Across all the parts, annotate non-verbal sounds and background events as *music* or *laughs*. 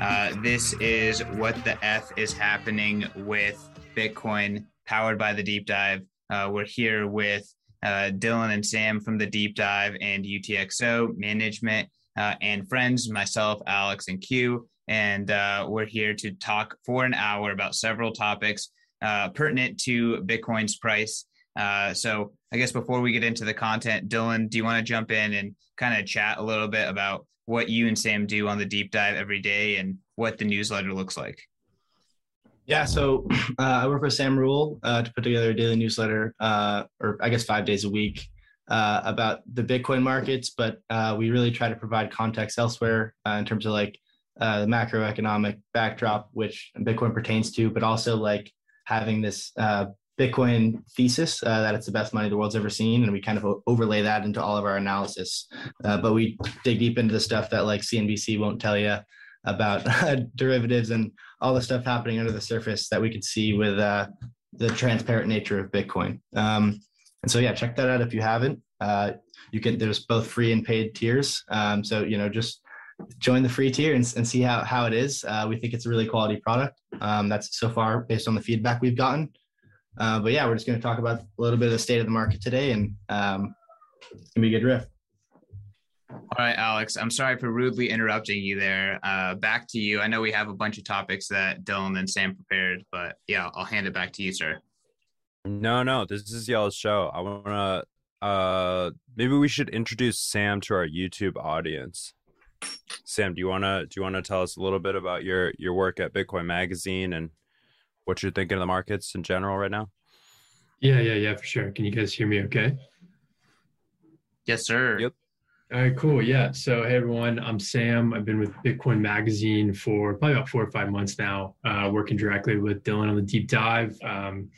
Uh, this is what the F is happening with Bitcoin, powered by the deep dive. Uh, we're here with uh, Dylan and Sam from the deep dive and UTXO management uh, and friends, myself, Alex, and Q. And uh, we're here to talk for an hour about several topics uh, pertinent to Bitcoin's price. so, I guess before we get into the content, Dylan, do you want to jump in and kind of chat a little bit about what you and Sam do on the deep dive every day and what the newsletter looks like. Yeah, so *clears throat* uh, I work with Sam Rule uh, to put together a daily newsletter, uh, or I guess five days a week, uh, about the Bitcoin markets. But uh, we really try to provide context elsewhere uh, in terms of like the macroeconomic backdrop, which Bitcoin pertains to, but also like having this Bitcoin thesis uh, that it's the best money the world's ever seen, and we kind of overlay that into all of our analysis. Uh, but we dig deep into the stuff that like CNBC won't tell you about *laughs* derivatives and all the stuff happening under the surface that we could see with uh, the transparent nature of Bitcoin. Um, and so yeah, check that out if you haven't. Uh, you can there's both free and paid tiers. Um, so you know just join the free tier and, and see how, how it is. Uh, we think it's a really quality product. Um, that's so far based on the feedback we've gotten. Uh, but yeah, we're just going to talk about a little bit of the state of the market today, and um, it's gonna be a good riff. All right, Alex. I'm sorry for rudely interrupting you there. Uh, back to you. I know we have a bunch of topics that Dylan and Sam prepared, but yeah, I'll hand it back to you, sir. No, no, this is y'all's show. I want to. Uh, maybe we should introduce Sam to our YouTube audience. Sam, do you wanna do you wanna tell us a little bit about your your work at Bitcoin Magazine and what you're thinking of the markets in general right now? Yeah, yeah, yeah, for sure. Can you guys hear me okay? Yes, sir. Yep. All right, cool. Yeah. So, hey, everyone, I'm Sam. I've been with Bitcoin Magazine for probably about four or five months now, uh, working directly with Dylan on the deep dive. Um,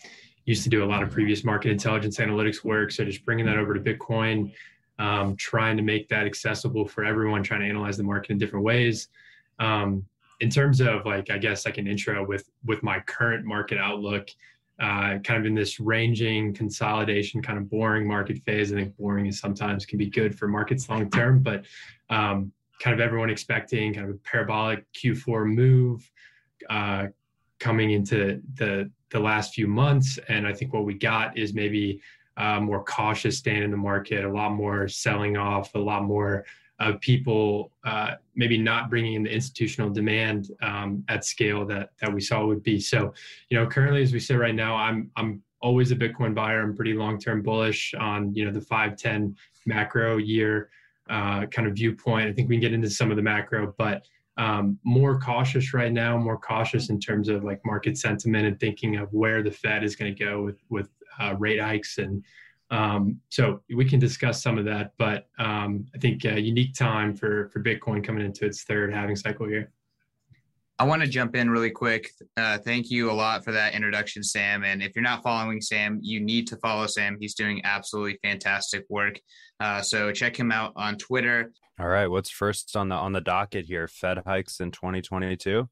used to do a lot of previous market intelligence analytics work. So, just bringing that over to Bitcoin, um, trying to make that accessible for everyone, trying to analyze the market in different ways. Um, in terms of like i guess like an intro with with my current market outlook uh, kind of in this ranging consolidation kind of boring market phase i think boring is sometimes can be good for markets long term but um, kind of everyone expecting kind of a parabolic q4 move uh, coming into the the last few months and i think what we got is maybe a more cautious stand in the market a lot more selling off a lot more of people uh, maybe not bringing in the institutional demand um, at scale that that we saw would be. So, you know, currently as we sit right now, I'm I'm always a Bitcoin buyer. I'm pretty long term bullish on you know the five ten macro year uh, kind of viewpoint. I think we can get into some of the macro, but um, more cautious right now. More cautious in terms of like market sentiment and thinking of where the Fed is going to go with with uh, rate hikes and um, so we can discuss some of that, but um, I think a unique time for for Bitcoin coming into its third halving cycle here. I want to jump in really quick. Uh, thank you a lot for that introduction, Sam. And if you're not following Sam, you need to follow Sam. He's doing absolutely fantastic work. Uh, so check him out on Twitter. All right, what's first on the on the docket here? Fed hikes in 2022.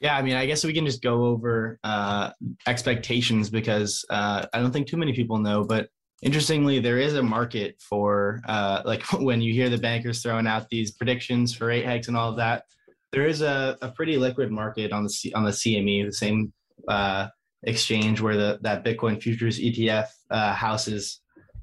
Yeah, I mean, I guess we can just go over uh, expectations because uh, I don't think too many people know, but interestingly, there is a market for uh, *laughs* like when you hear the bankers throwing out these predictions for rate hikes and all of that. There is a, a pretty liquid market on the C, on the CME, the same uh, exchange where the that Bitcoin futures ETF uh, houses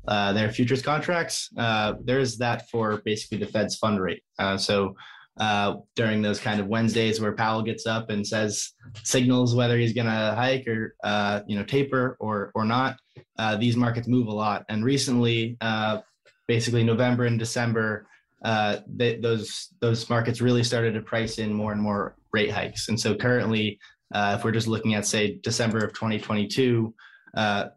uh, their futures contracts. Uh, there's that for basically the Fed's fund rate. So uh, during those kind of Wednesdays where Powell gets up and says signals whether he's going to hike or uh, you know taper or or not. Uh, these markets move a lot, and recently, uh, basically November and December, uh, they, those those markets really started to price in more and more rate hikes. And so currently, uh, if we're just looking at say December of 2022.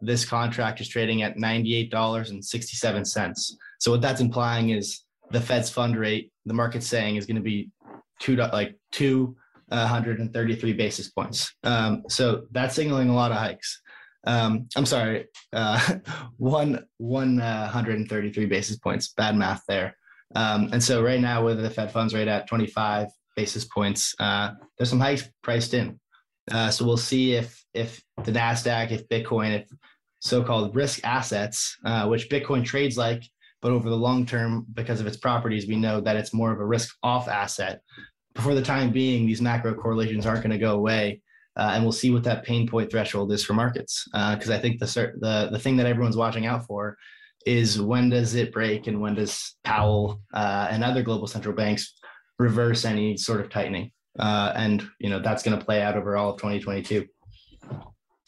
this contract is trading at $98.67. So what that's implying is the Fed's fund rate, the market's saying is going to be two like two uh, hundred and thirty-three basis points. Um, so that's signaling a lot of hikes. Um, I'm sorry, uh, *laughs* one one uh, basis points. Bad math there. Um, and so right now, with the Fed funds rate at 25 basis points, uh, there's some hikes priced in. Uh, so we'll see if if the Nasdaq, if Bitcoin, if so-called risk assets, uh, which Bitcoin trades like, but over the long term, because of its properties, we know that it's more of a risk-off asset. But for the time being, these macro correlations aren't going to go away, uh, and we'll see what that pain point threshold is for markets. Because uh, I think the the the thing that everyone's watching out for is when does it break, and when does Powell uh, and other global central banks reverse any sort of tightening. Uh, and you know that's going to play out over all of 2022.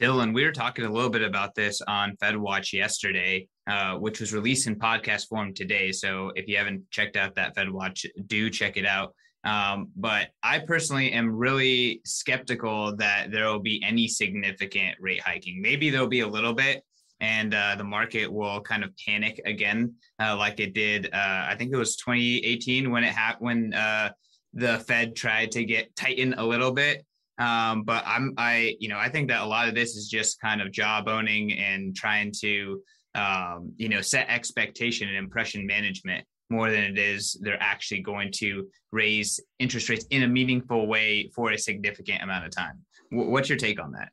Dylan, we were talking a little bit about this on Fed Watch yesterday, uh, which was released in podcast form today. So if you haven't checked out that Fed Watch, do check it out. Um, but I personally am really skeptical that there will be any significant rate hiking. Maybe there'll be a little bit, and uh, the market will kind of panic again, uh, like it did. Uh, I think it was 2018 when it happened when uh, the Fed tried to get tighten a little bit. Um, but I'm I you know I think that a lot of this is just kind of jawboning and trying to um, you know set expectation and impression management more than it is they're actually going to raise interest rates in a meaningful way for a significant amount of time. W- what's your take on that?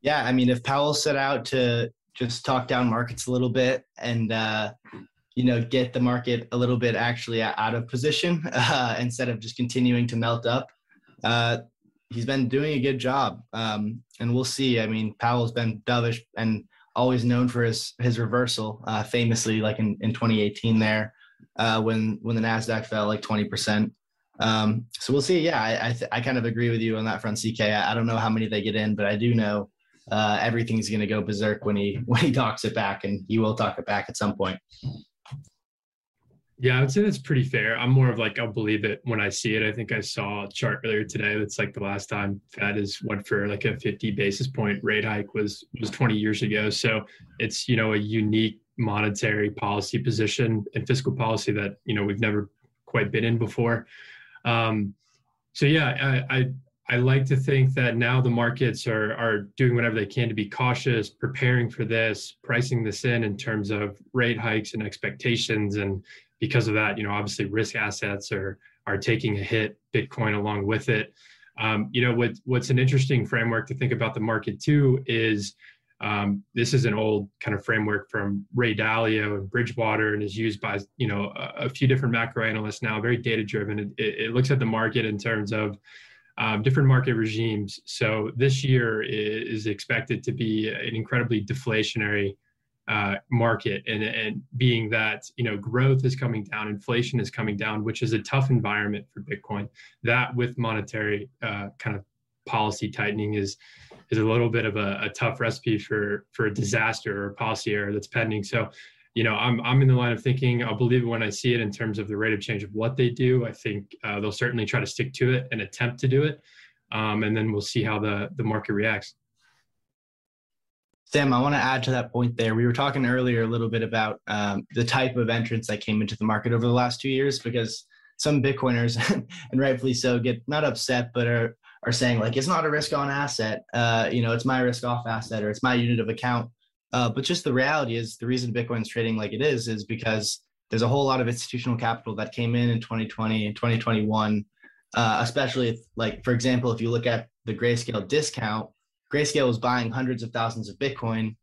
Yeah, I mean, if Powell set out to just talk down markets a little bit and uh, you know get the market a little bit actually out of position *laughs* uh, instead of just continuing to melt up. Uh, he's been doing a good job, um, and we'll see. I mean, Powell's been dovish and always known for his his reversal, uh, famously like in, in 2018 there uh, when when the Nasdaq fell like 20 percent. Um, so we'll see. Yeah, I I, th- I, kind of agree with you on that front, CK. I, I don't know how many they get in, but I do know uh, everything's going to go berserk when he *laughs* when he talks it back, and he will talk it back at some point. Yeah, I would say that's pretty fair. I'm more of like I'll believe it when I see it. I think I saw a chart earlier today that's like the last time Fed has went for like a 50 basis point rate hike was was 20 years ago. So it's you know a unique monetary policy position and fiscal policy that you know we've never quite been in before. Um, so yeah, I, I I like to think that now the markets are are doing whatever they can to be cautious, preparing for this, pricing this in in terms of rate hikes and expectations, and because of that, you know, obviously risk assets are are taking a hit, Bitcoin along with it. Um, you know, what what's an interesting framework to think about the market too is um, this is an old kind of framework from Ray Dalio and Bridgewater and is used by you know a, a few different macro analysts now. Very data driven. It, it, looks at the market in terms of um, different market regimes. So this year is expected to be an incredibly deflationary uh, market, and and being that you know growth is coming down, inflation is coming down, which is a tough environment for Bitcoin. That with monetary uh, kind of policy tightening is is a little bit of a, a tough recipe for for a disaster or policy error that's pending. So you know, I'm I'm in the line of thinking. I'll believe it when I see it in terms of the rate of change of what they do. I think uh, they'll certainly try to stick to it and attempt to do it, um, and then we'll see how the the market reacts. Sam, I want to add to that point there. We were talking earlier a little bit about um, the type of entrance that came into the market over the last two years because some Bitcoiners, *laughs* and rightfully so, get not upset, but are, are saying, like, it's not a risk on asset. Uh, you know, it's my risk off asset or it's my unit of account. Uh, but just the reality is the reason Bitcoin's trading like it is is because there's a whole lot of institutional capital that came in in 2020 and 2021, uh, especially if, like for example, if you look at the grayscale discount, grayscale was buying hundreds of thousands of Bitcoin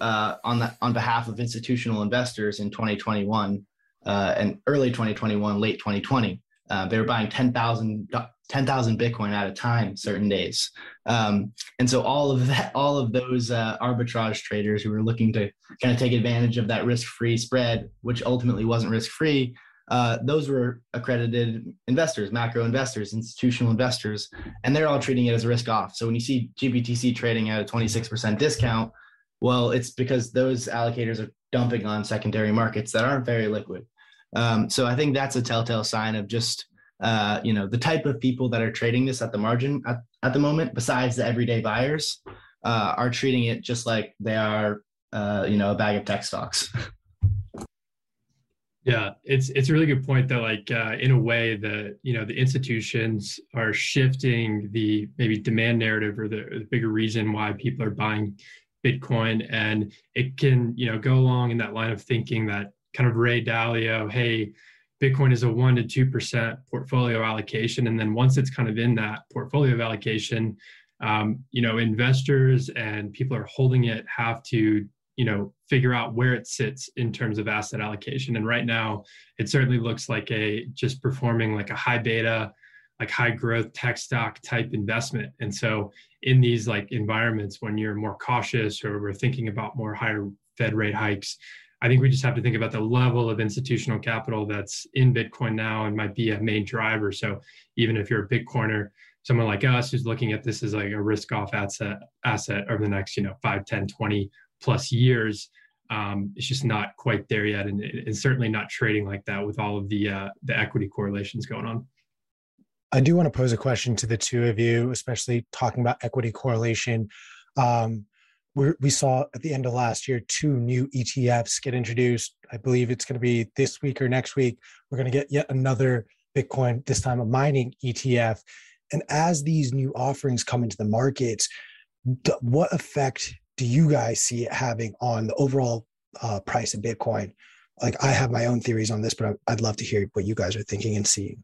uh, on the, on behalf of institutional investors in 2021 uh, and early 2021, late 2020. Uh, they were buying 10,000 10,000 Bitcoin at a time, certain days. Um, and so all of that, all of those uh, arbitrage traders who were looking to kind of take advantage of that risk-free spread, which ultimately wasn't risk-free, uh, those were accredited investors, macro investors, institutional investors, and they're all treating it as a risk off. So when you see GBTC trading at a 26% discount, well, it's because those allocators are dumping on secondary markets that aren't very liquid. Um, so I think that's a telltale sign of just uh, you know the type of people that are trading this at the margin at, at the moment besides the everyday buyers uh, are treating it just like they are uh, you know a bag of tech stocks *laughs* yeah it's it's a really good point that like uh, in a way that you know the institutions are shifting the maybe demand narrative or the, the bigger reason why people are buying bitcoin. And it can you know go along in that line of thinking that kind of ray dalio hey Bitcoin is a one to two percent portfolio allocation, and then once it's kind of in that portfolio of allocation, um, you know investors and people are holding it have to you know figure out where it sits in terms of asset allocation. And right now it certainly looks like a just performing like a high beta like high growth tech stock type investment. And so in these like environments when you're more cautious or we're thinking about more higher fed rate hikes i think we just have to think about the level of institutional capital that's in bitcoin now and might be a main driver. So even if you're a bitcoiner someone like us who's looking at this as like a risk off asset asset over the next you know 5 10 20 plus years um, it's just not quite there yet and, and, certainly not trading like that with all of the uh, the equity correlations going on. I do want to pose a question to the two of you especially talking about equity correlation. Um, we saw at the end of last year two new etfs get introduced. I believe it's going to be this week or next week. We're going to get yet another bitcoin this time a mining etf and as these new offerings come into the markets what effect do you guys see it having on the overall uh, price of Bitcoin? Like, I have my own theories on this, but I'd love to hear what you guys are thinking and seeing.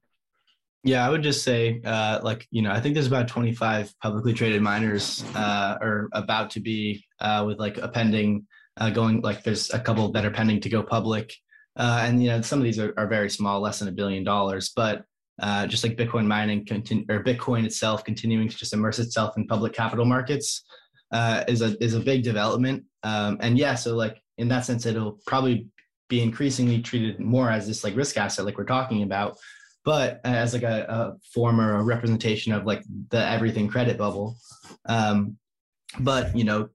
Yeah, I would just say, uh, like, you know, I think there's about 25 publicly traded miners uh, are about to be uh, with like a pending uh, going, like, there's a couple that are pending to go public. Uh, and, you know, some of these are, are very small, less than a billion dollars. But uh, just like Bitcoin mining continue, or Bitcoin itself continuing to just immerse itself in public capital markets, uh, is a is a big development. Um, and yeah, so like in that sense, it'll probably be increasingly treated more as this like risk asset, like we're talking about, but as like a, a form or a representation of like the everything credit bubble. Um, but you know,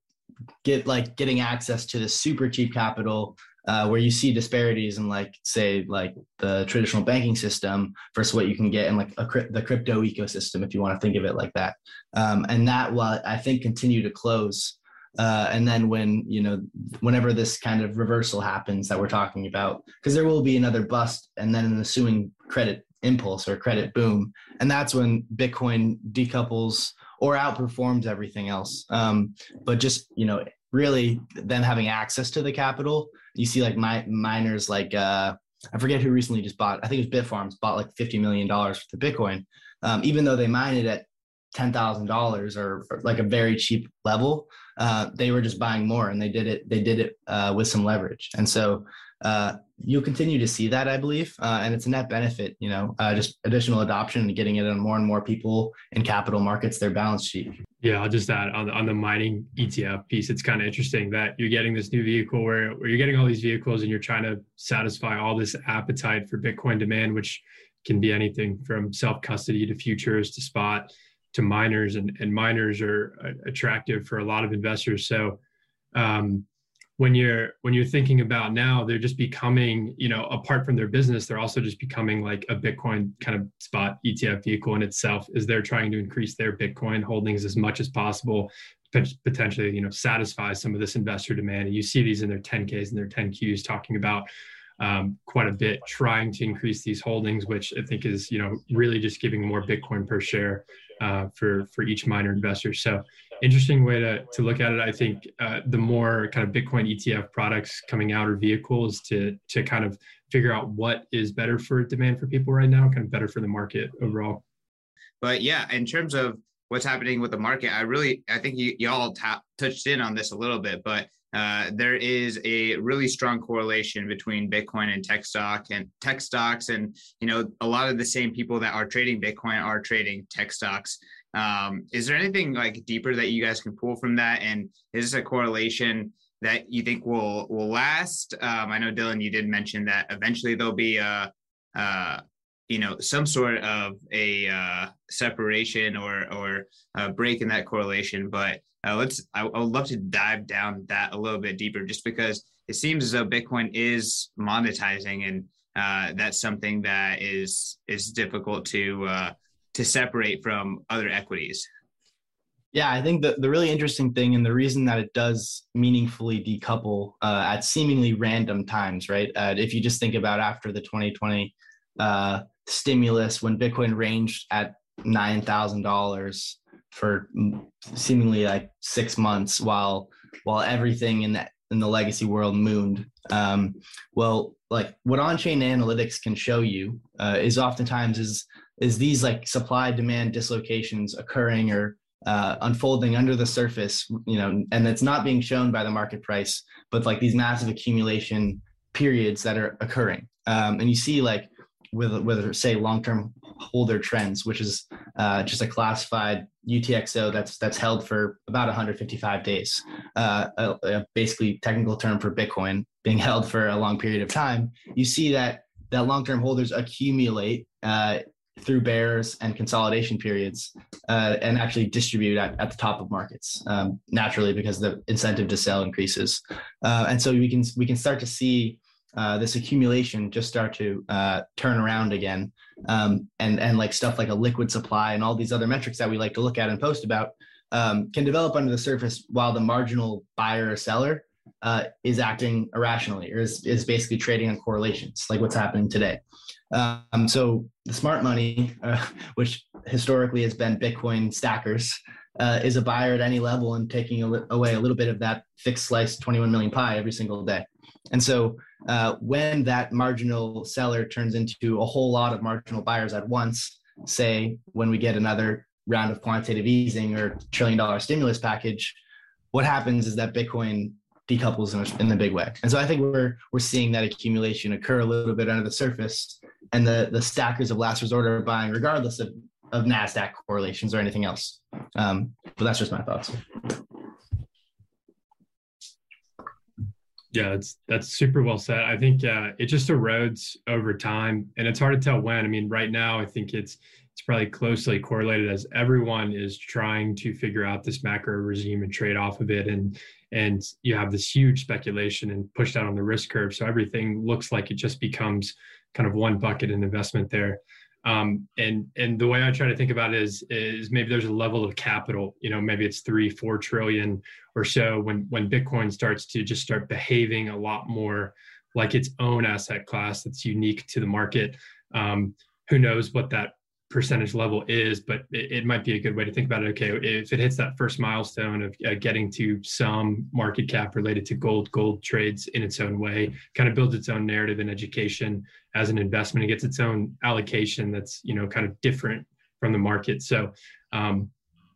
get like getting access to the super cheap capital uh, where you see disparities in like say like the traditional banking system versus what you can get in like a, the crypto ecosystem if you want to think of it like that. Um, and that will i think continue to close uh, and then when you know whenever this kind of reversal happens that we're talking about because there will be another bust and then an ensuing credit impulse or credit boom and that's when bitcoin decouples or outperforms everything else. Um, but just you know really them having access to the capital you see like my miners like uh, I forget who recently just bought. I think it was Bitfarms bought like fifty million dollars for the Bitcoin, um, even though they mined it at ten thousand dollars or, like a very cheap level. Uh, they were just buying more, and they did it. They did it uh, with some leverage, and so uh, you'll continue to see that, I believe, uh, and it's a net benefit. You know, uh, just additional adoption and getting it on more and more people in capital markets, their balance sheet. Yeah, I'll just add on the, on the mining ETF piece. It's kind of interesting that you're getting this new vehicle where, where you're getting all these vehicles and you're trying to satisfy all this appetite for Bitcoin demand, which can be anything from self custody to futures to spot to miners, and and miners are uh, attractive for a lot of investors. So. Um, when you're when you're thinking about now they're just becoming you know apart from their business they're also just becoming like a bitcoin kind of spot etf vehicle in itself is they're trying to increase their bitcoin holdings as much as possible potentially you know satisfy some of this investor demand. And you see these in their 10ks and their 10qs talking about um, quite a bit trying to increase these holdings which i think is you know really just giving more bitcoin per share uh, for for each miner investor. So interesting way to, to look at it. I think uh, the more kind of Bitcoin ETF products coming out or vehicles to to kind of figure out what is better for demand for people right now, kind of better for the market overall. But yeah, in terms of what's happening with the market, I really I think you y'all ta- touched in on this a little bit, but uh, there is a really strong correlation between Bitcoin and tech stock and tech stocks, and you know a lot of the same people that are trading Bitcoin are trading tech stocks. Um, is there anything like deeper that you guys can pull from that? And is this a correlation that you think will will last? Um, I know Dylan, you did mention that eventually there'll be a, uh, you know, some sort of a uh, separation or or a break in that correlation. But uh, let's I, I would love to dive down that a little bit deeper, just because it seems as though Bitcoin is monetizing, and uh, that's something that is is difficult to uh, to separate from other equities? Yeah, I think the, the really interesting thing and the reason that it does meaningfully decouple uh, at seemingly random times, right? Uh, if you just think about after the 2020 uh, stimulus, when Bitcoin ranged at $9,000 for seemingly like six months while while everything in that in the legacy world mooned. Um, well, like what on-chain analytics can show you uh, is oftentimes is is these like supply demand dislocations occurring or uh, unfolding under the surface, you know, and it's not being shown by the market price, but like these massive accumulation periods that are occurring. Um, and you see like with with say long-term holder trends, which is uh, just a classified UTXO that's that's held for about 155 days. Uh, a, a basically technical term for Bitcoin being held for a long period of time. You see that that long-term holders accumulate uh, through bears and consolidation periods uh, and actually distribute at, at the top of markets um, naturally because the incentive to sell increases. Uh, and so we can we can start to see uh, this accumulation just start to uh, turn around again. Um, and and like stuff like a liquid supply and all these other metrics that we like to look at and post about um, can develop under the surface while the marginal buyer or seller uh, is acting irrationally or is, is basically trading on correlations like what's happening today um, so the smart money uh, which historically has been bitcoin stackers uh, is a buyer at any level and taking away a little bit of that fixed slice 21 million pie every single day and so uh, when that marginal seller turns into a whole lot of marginal buyers at once, say when we get another round of quantitative easing or trillion dollar stimulus package, what happens is that Bitcoin decouples in, a, in the big way. And so I think we're we're seeing that accumulation occur a little bit under the surface, and the the stackers of last resort are buying regardless of of Nasdaq correlations or anything else. Um, but that's just my thoughts. Yeah, that's that's super well said. I think uh, it just erodes over time, and it's hard to tell when. I mean, right now, I think it's it's probably closely correlated as everyone is trying to figure out this macro regime and trade off of it, and and you have this huge speculation and pushed out on the risk curve. So everything looks like it just becomes kind of one bucket in investment there. Um, and and the way I try to think about it is is maybe there's a level of capital. You know, maybe it's three, four trillion or so when when Bitcoin starts to just start behaving a lot more like its own asset class that's unique to the market. Um, who knows what that percentage level is, but it, it, might be a good way to think about it. Okay, if it hits that first milestone of uh, getting to some market cap related to gold, gold trades in its own way, kind of builds its own narrative and education as an investment. It gets its own allocation that's you know kind of different from the market. So um,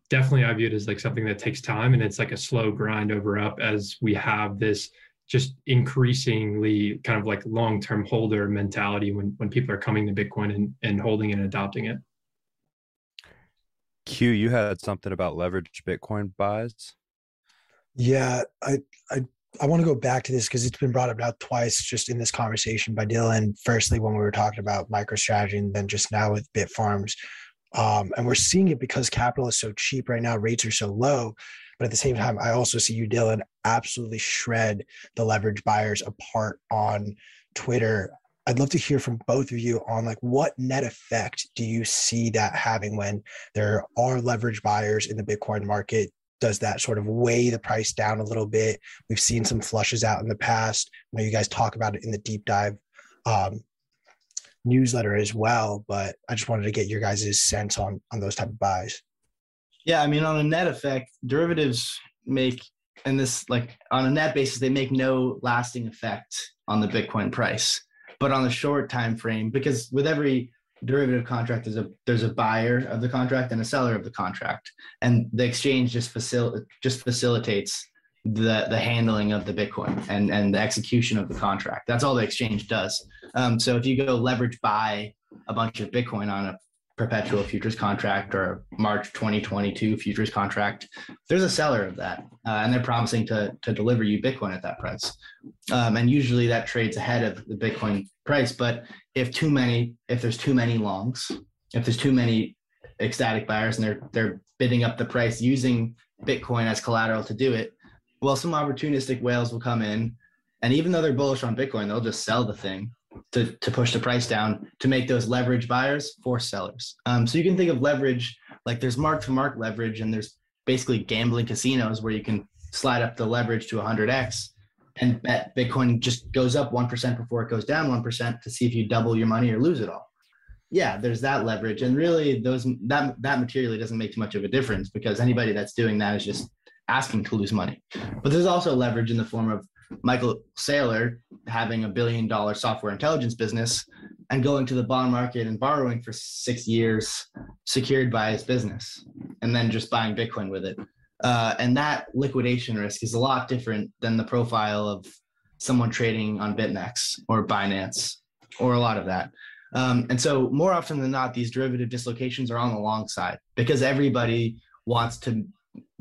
definitely, I view it as like something that takes time, and it's like a slow grind over up as we have this just increasingly kind of like long-term holder mentality when when people are coming to Bitcoin and, and holding and adopting it. Q, you had something about leveraged Bitcoin buys. Yeah, I I I want to go back to this because it's been brought up now twice just in this conversation by Dylan. Firstly, when we were talking about MicroStrategy, and then just now with Bitfarms. Um, and we're seeing it because capital is so cheap right now, rates are so low but at the same time, I also see you, Dylan, absolutely shred the leverage buyers apart on Twitter. I'd love to hear from both of you on like what net effect do you see that having when there are leverage buyers in the Bitcoin market? Does that sort of weigh the price down a little bit? We've seen some flushes out in the past. I know you guys talk about it in the deep dive um, newsletter as well, but I just wanted to get your guys' sense on on those type of buys. Yeah, I mean, on a net effect, derivatives make, and this like on a net basis, they make no lasting effect on the Bitcoin price. But on the short time frame, because with every derivative contract, there's a there's a buyer of the contract and a seller of the contract, and the exchange just facil just facilitates the the handling of the Bitcoin and and the execution of the contract. That's all the exchange does. Um, so if you go leverage buy a bunch of Bitcoin on a perpetual futures contract or March 2022 futures contract, there's a seller of that, uh, and they're promising to to deliver you Bitcoin at that price. Um, and usually that trades ahead of the Bitcoin price. But if too many, if there's too many longs, if there's too many ecstatic buyers and they're they're bidding up the price using Bitcoin as collateral to do it, well, some opportunistic whales will come in, and even though they're bullish on Bitcoin, they'll just sell the thing to, to push the price down to make those leverage buyers force sellers. Um, so you can think of leverage like there's mark to mark leverage and there's basically gambling casinos where you can slide up the leverage to 100x and bet Bitcoin just goes up 1% before it goes down 1% to see if you double your money or lose it all. Yeah, there's that leverage. And really those that that materially doesn't make too much of a difference because anybody that's doing that is just asking to lose money. But there's also leverage in the form of Michael Saylor having a billion dollar software intelligence business and going to the bond market and borrowing for six years secured by his business. and then just buying Bitcoin with it. Uh, and that liquidation risk is a lot different than the profile of someone trading on BitMEX or Binance or a lot of that. Um, and so, more often than not, these derivative dislocations are on the long side because everybody wants to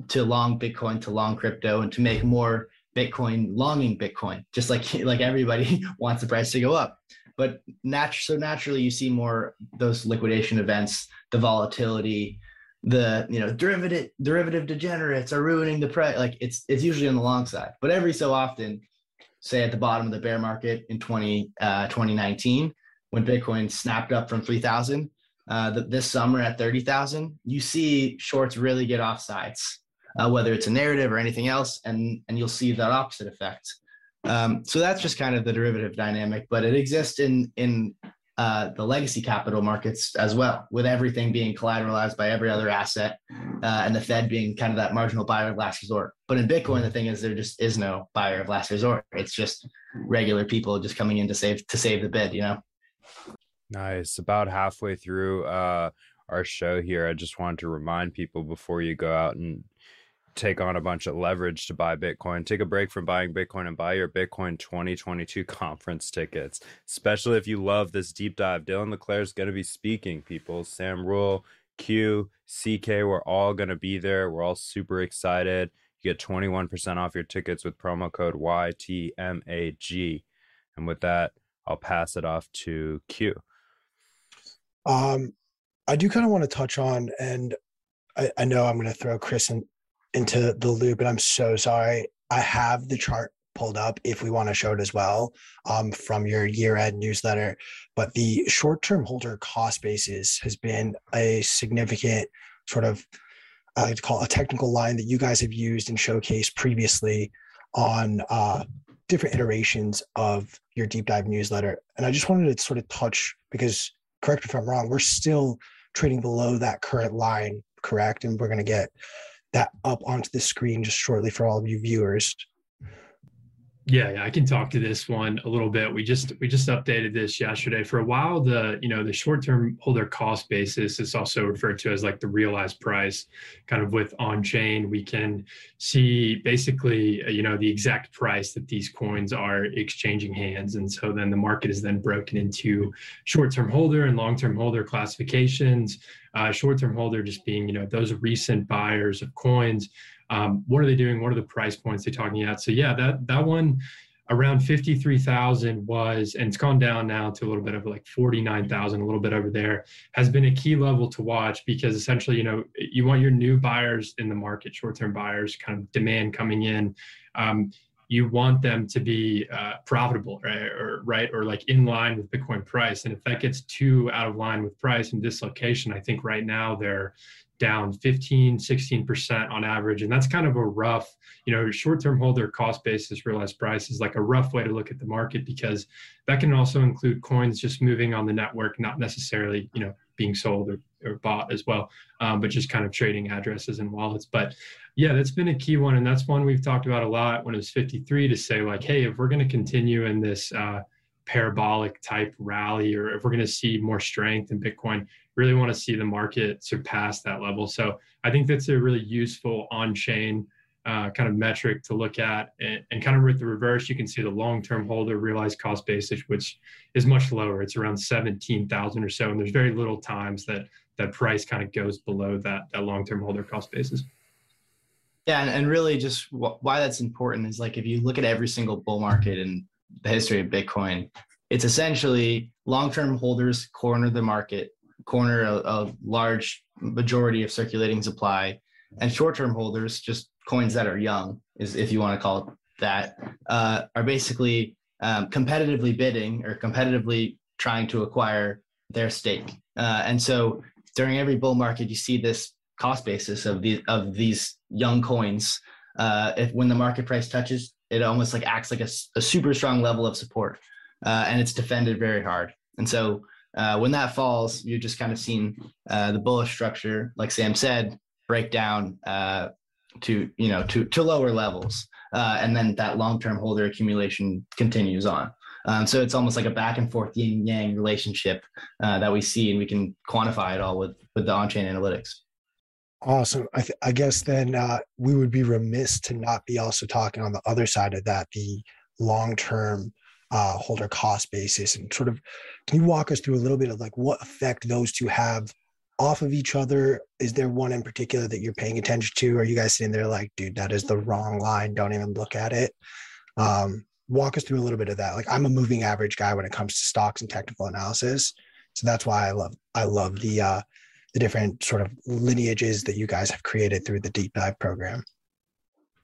to long Bitcoin, to long crypto, and to make more Bitcoin longing Bitcoin. Just like *laughs* like everybody *laughs* wants the price to go up. But nat- so naturally, you see more those liquidation events, the volatility, the you know derivative derivative degenerates are ruining the price. Like it's it's usually on the long side. But every so often, say at the bottom of the bear market in 20 uh, 2019 when Bitcoin snapped up from 3,000 uh, this summer at 30,000, you see shorts really get off sides, uh, whether it's a narrative or anything else, and, and you'll see that opposite effect. Um, so that's just kind of the derivative dynamic, but it exists in, in uh, the legacy capital markets as well, with everything being collateralized by every other asset uh, and the Fed being kind of that marginal buyer of last resort. But in Bitcoin, the thing is there just is no buyer of last resort. It's just regular people just coming in to save to save the bid, you know. Nice. About halfway through uh, our show here, I just wanted to remind people before you go out and take on a bunch of leverage to buy Bitcoin, take a break from buying Bitcoin and buy your Bitcoin 2022 *laughs* conference tickets. Especially if you love this deep dive. Dylan LeClaire is going to be speaking, people. Sam Rule, Q, CK, we're all going to be there. We're all super excited. You get 21% off your tickets with promo code YTMAG. And with that, I'll pass it off to Q. Um, I do kind of want to touch on, and I, I know I'm going to throw Chris in, into the loop, and I'm so sorry. I have the chart pulled up if we want to show it as well um, from your year end newsletter. But the short term holder cost basis has been a significant sort of, I like to call it a technical line that you guys have used and showcased previously on uh, different iterations of your deep dive newsletter. And I just wanted to sort of touch because correct if I'm wrong, we're still trading below that current line, correct? And we're going to get that up onto the screen just shortly for all of you viewers. Yeah, yeah, I can talk to this one a little bit. We just we just updated this yesterday. For a while, the you know the short term holder cost basis is also referred to as like the realized price. Kind of with on chain, we can see basically uh, you know the exact price that these coins are exchanging hands, and so then the market is then broken into short term holder and long term holder classifications. Uh, short term holder just being you know those recent buyers of coins um, what are they doing? What are the price points they're talking about? So yeah, that that one around 53,000 was, and it's gone down now to a little bit of like 49,000, a little bit over there, has been a key level to watch because essentially, you know, you want your new buyers in the market, short-term buyers, kind of demand coming in. Um, you want them to be uh, profitable, right? Or right, or like in line with Bitcoin price. And if that gets too out of line with price and dislocation, I think right now they're down 15, 16% on average. And that's kind of a rough, you know, short term holder cost basis realized price is like a rough way to look at the market because that can also include coins just moving on the network, not necessarily, you know, being sold or, or bought as well, um, but just kind of trading addresses and wallets. But yeah, that's been a key one. And that's one we've talked about a lot when it was 53 to say, like, hey, if we're going to continue in this, uh, parabolic type rally or if we're going to see more strength in bitcoin really want to see the market surpass that level. So I think that's a really useful on-chain uh, kind of metric to look at. And, and, kind of with the reverse, you can see the long-term holder realized cost basis, which is much lower. It's around 17,000 or so. And there's very little times that that price kind of goes below that, that long-term holder cost basis. Yeah, and, and really just wh- why that's important is like if you look at every single bull market in the history of Bitcoin, it's essentially long-term holders corner the market corner a, a large majority of circulating supply, and short-term holders, just coins that are young, is if you want to call it that, uh, are basically um, competitively bidding or competitively trying to acquire their stake. Uh, and so during every bull market, you see this cost basis of these of these young coins. Uh, if when the market price touches, it almost like acts like a, a super strong level of support, uh, and it's defended very hard. And so uh, when that falls, you're just kind of seeing uh, the bullish structure, like Sam said, break down uh, to you know to to lower levels, uh, and then that long-term holder accumulation continues on. Um, so it's almost like a back and forth yin yang relationship uh, that we see, and we can quantify it all with with the on-chain analytics. Awesome. I, th- I guess then uh, we would be remiss to not be also talking on the other side of that, the long term uh, holder cost basis, and sort of can you walk us through a little bit of like what effect those two have off of each other? Is there one in particular that you're paying attention to? Are you guys sitting there like, dude, that is the wrong line? Don't even look at it. Um, walk us through a little bit of that. Like I'm a moving average guy when it comes to stocks and technical analysis, so that's why I love I love the uh, the different sort of lineages that you guys have created through the deep dive program.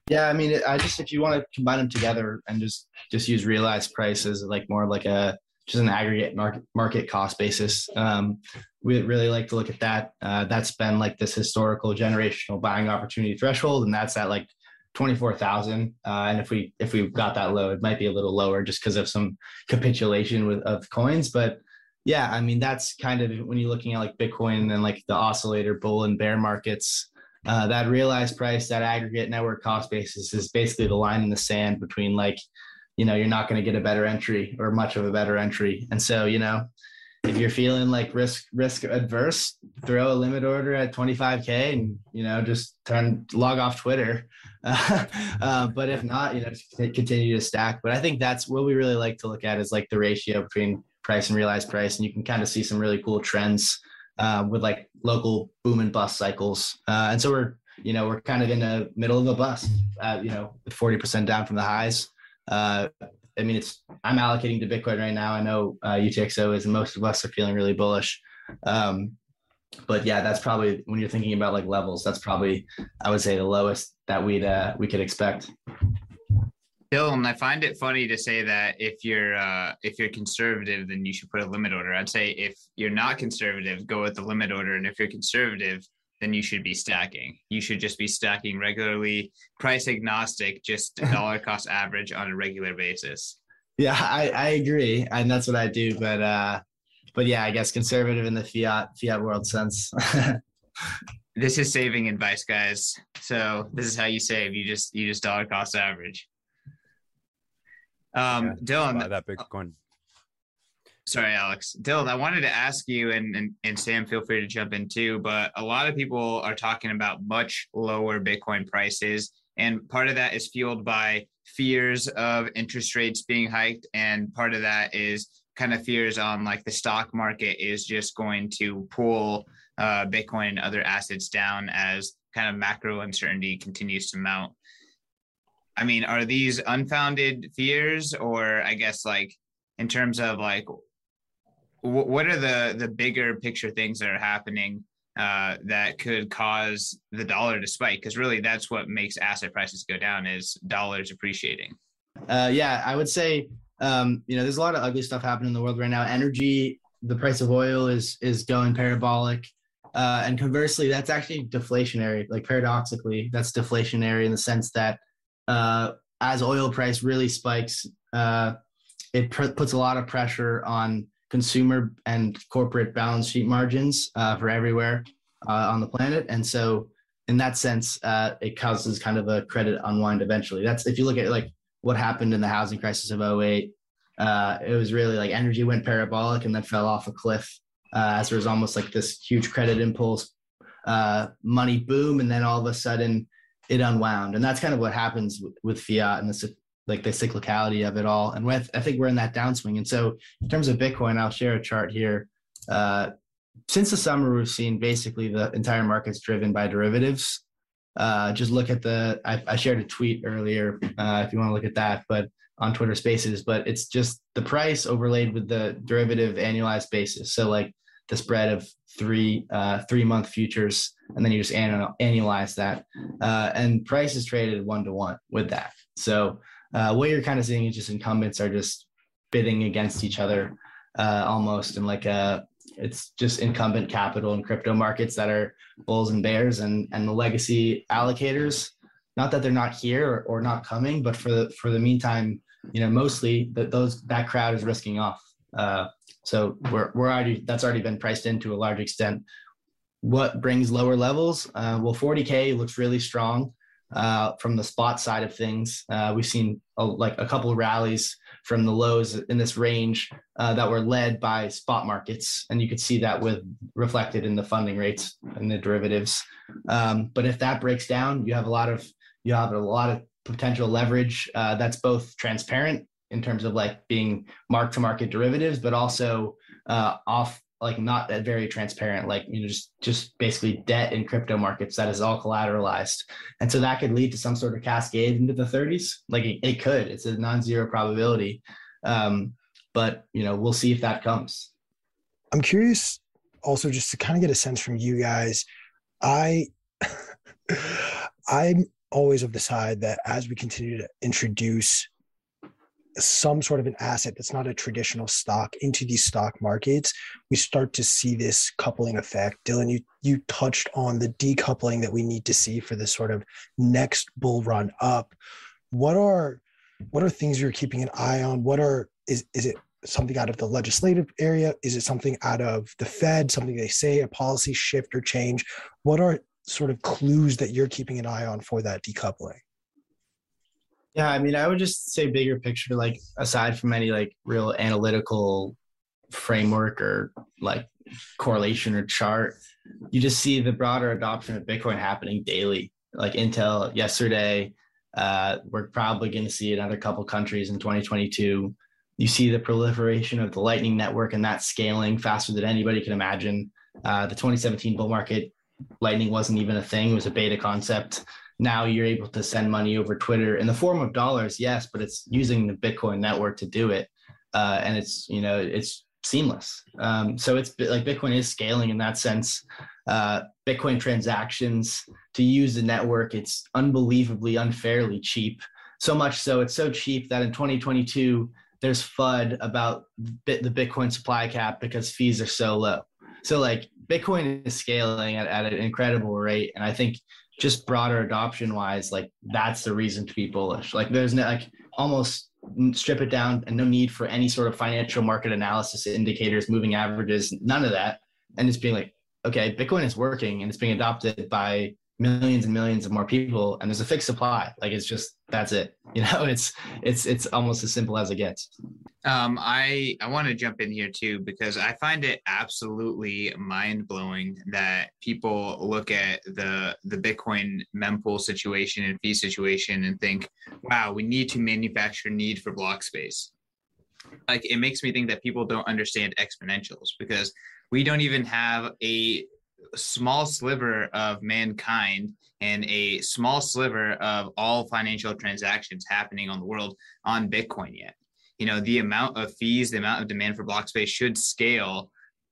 Yeah, I mean, I just if you want to combine them together and just just use realized prices like more like a just an aggregate market market cost basis. Um, we really like to look at that. Uh, that's been like this historical generational buying opportunity threshold, and that's at like twenty four thousand. Uh, and if we if we got that low, it might be a little lower just because of some capitulation with of coins. But yeah, I mean that's kind of when you're looking at like Bitcoin and like the oscillator bull and bear markets. Uh, that realized price, that aggregate network cost basis is basically the line in the sand between like, you know, you're not going to get a better entry or much of a better entry. And so, you know, if you're feeling like risk risk adverse, throw a limit order at 25k and you know just turn log off Twitter. *laughs* Uh, but if not, you know, continue to stack. But I think that's what we really like to look at is like the ratio between price and realized price, and you can kind of see some really cool trends uh, with like local boom and bust cycles. Uh, and so we're you know we're kind of in the middle of a bust, uh, you know, 40% down from the highs. Uh, I mean, it's I'm allocating to Bitcoin right now. I know uh, UTXO is, and most of us are feeling really bullish. Um, but yeah, that's probably when you're thinking about like levels. That's probably I would say the lowest that we'd uh, we could expect. Dylan, I find it funny to say that if you're uh, if you're conservative, then you should put a limit order. I'd say if you're not conservative, go with the limit order, and if you're conservative, then you should be stacking. You should just be stacking regularly, price agnostic, just *laughs* dollar cost average on a regular basis. Yeah, I, I agree, and that's what I do. But uh, but yeah, I guess conservative in the fiat fiat world sense. *laughs* this is saving advice, guys. So this is how you save. You just you just dollar cost average. Um, yeah, Dylan, that Bitcoin. Sorry, Alex. Dylan, I wanted to ask you, and, and, and Sam, feel free to jump in too. But a lot of people are talking about much lower Bitcoin prices, and part of that is fueled by fears of interest rates being hiked, and part of that is kind of fears on like the stock market is just going to pull uh, Bitcoin and other assets down as kind of macro uncertainty continues to mount. I mean, are these unfounded fears, or I guess like in terms of like w- what are the the bigger picture things that are happening uh, that could cause the dollar to spike? Because really, that's what makes asset prices go down is dollars appreciating. Uh, yeah, I would say um, you know there's a lot of ugly stuff happening in the world right now. Energy, the price of oil is is going parabolic. Uh, and conversely, that's actually deflationary. Like paradoxically, that's deflationary in the sense that uh, as oil price really spikes, uh, it pr- puts a lot of pressure on consumer and corporate balance sheet margins uh, for everywhere uh, on the planet. And so, in that sense, uh, it causes kind of a credit unwind eventually. That's if you look at like what happened in the housing crisis of 08, uh, it was really like energy went parabolic and then fell off a cliff as there was almost like this huge credit impulse, money boom, and then all of a sudden it unwound, and that's kind of what happens with, with fiat and the like the cyclicality of it all. And with I think we're in that downswing. And so in terms of Bitcoin, I'll share a chart here. Uh, since the summer, we've seen basically the entire market's driven by derivatives. Uh, just look at the I, I shared a tweet earlier uh, if you want to look at that, but on Twitter Spaces. But it's just the price overlaid with the derivative annualized basis. So like the spread of three uh, three month futures, and then you just annual, annualize that, uh, and price is traded one to one with that. So uh, what you're kind of seeing is just incumbents are just bidding against each other uh, almost, and like a uh, it's just incumbent capital and crypto markets that are bulls and bears, and and the legacy allocators. Not that they're not here or, or not coming, but for the for the meantime, you know, mostly that those that crowd is risking off. Uh, so we're, we're already, that's already been priced into a large extent. What brings lower levels? Uh, well, 40K looks really strong. uh, from the spot side of things. Uh, we've seen a, like a couple rallies from the lows in this range uh, that were led by spot markets, and you could see that with reflected in the funding rates and the derivatives. Um, but if that breaks down, you have a lot of you have a lot of potential leverage uh, that's both transparent in terms of like being mark to market derivatives, but also uh, off like not that very transparent like you know just just basically debt in crypto markets that is all collateralized. And so that could lead to some sort of cascade into the 30s like it, it could. It's a non-zero probability. Um, but you know we'll see if that comes. I'm curious also just to kind of get a sense from you guys. I *laughs* i'm always of the side that as we continue to introduce some sort of an asset that's not a traditional stock into these stock markets, we start to see this coupling effect. Dylan, you you touched on the decoupling that we need to see for this sort of next bull run up. What are what are things you're keeping an eye on? What are is is it something out of the legislative area? Is it something out of the Fed, something they say, a policy shift or change? What are sort of clues that you're keeping an eye on for that decoupling? Yeah, I mean, I would just say bigger picture, like aside from any like real analytical framework or like correlation or chart, you just see the broader adoption of Bitcoin happening daily. Like Intel yesterday, uh, we're probably going to see it in other couple countries in 2022. You see the proliferation of the Lightning Network and that scaling faster than anybody can imagine. Uh, the 2017 bull market, Lightning wasn't even a thing; it was a beta concept now you're able to send money over Twitter in the form of dollars, yes, but it's using the Bitcoin network to do it, uh, and it's you know it's seamless. Um, so it's like Bitcoin is scaling in that sense. Uh, Bitcoin transactions to use the network, it's unbelievably unfairly cheap. So much so, it's so cheap that in 2022 there's FUD about the Bitcoin supply cap because fees are so low. So like Bitcoin is scaling at, at an incredible rate, and I think just broader adoption wise, like that's the reason to be bullish. Like there's no like almost strip it down and no need for any sort of financial market analysis indicators, moving averages, none of that. And it's being like, okay, Bitcoin is working and it's being adopted by millions and millions of more people and there's a fixed supply. Like it's just that's it. *laughs* You know it's it's it's almost as simple as it gets. Um i i want to jump in here too because i find it absolutely mind-blowing that people look at the the bitcoin mempool situation and fee situation and think wow we need to manufacture need for block space. Like it makes me think that people don't understand exponentials because we don't even have a small sliver of mankind and a small sliver of all financial transactions happening on the world on Bitcoin yet. You know, the amount of fees, the amount of demand for block space should scale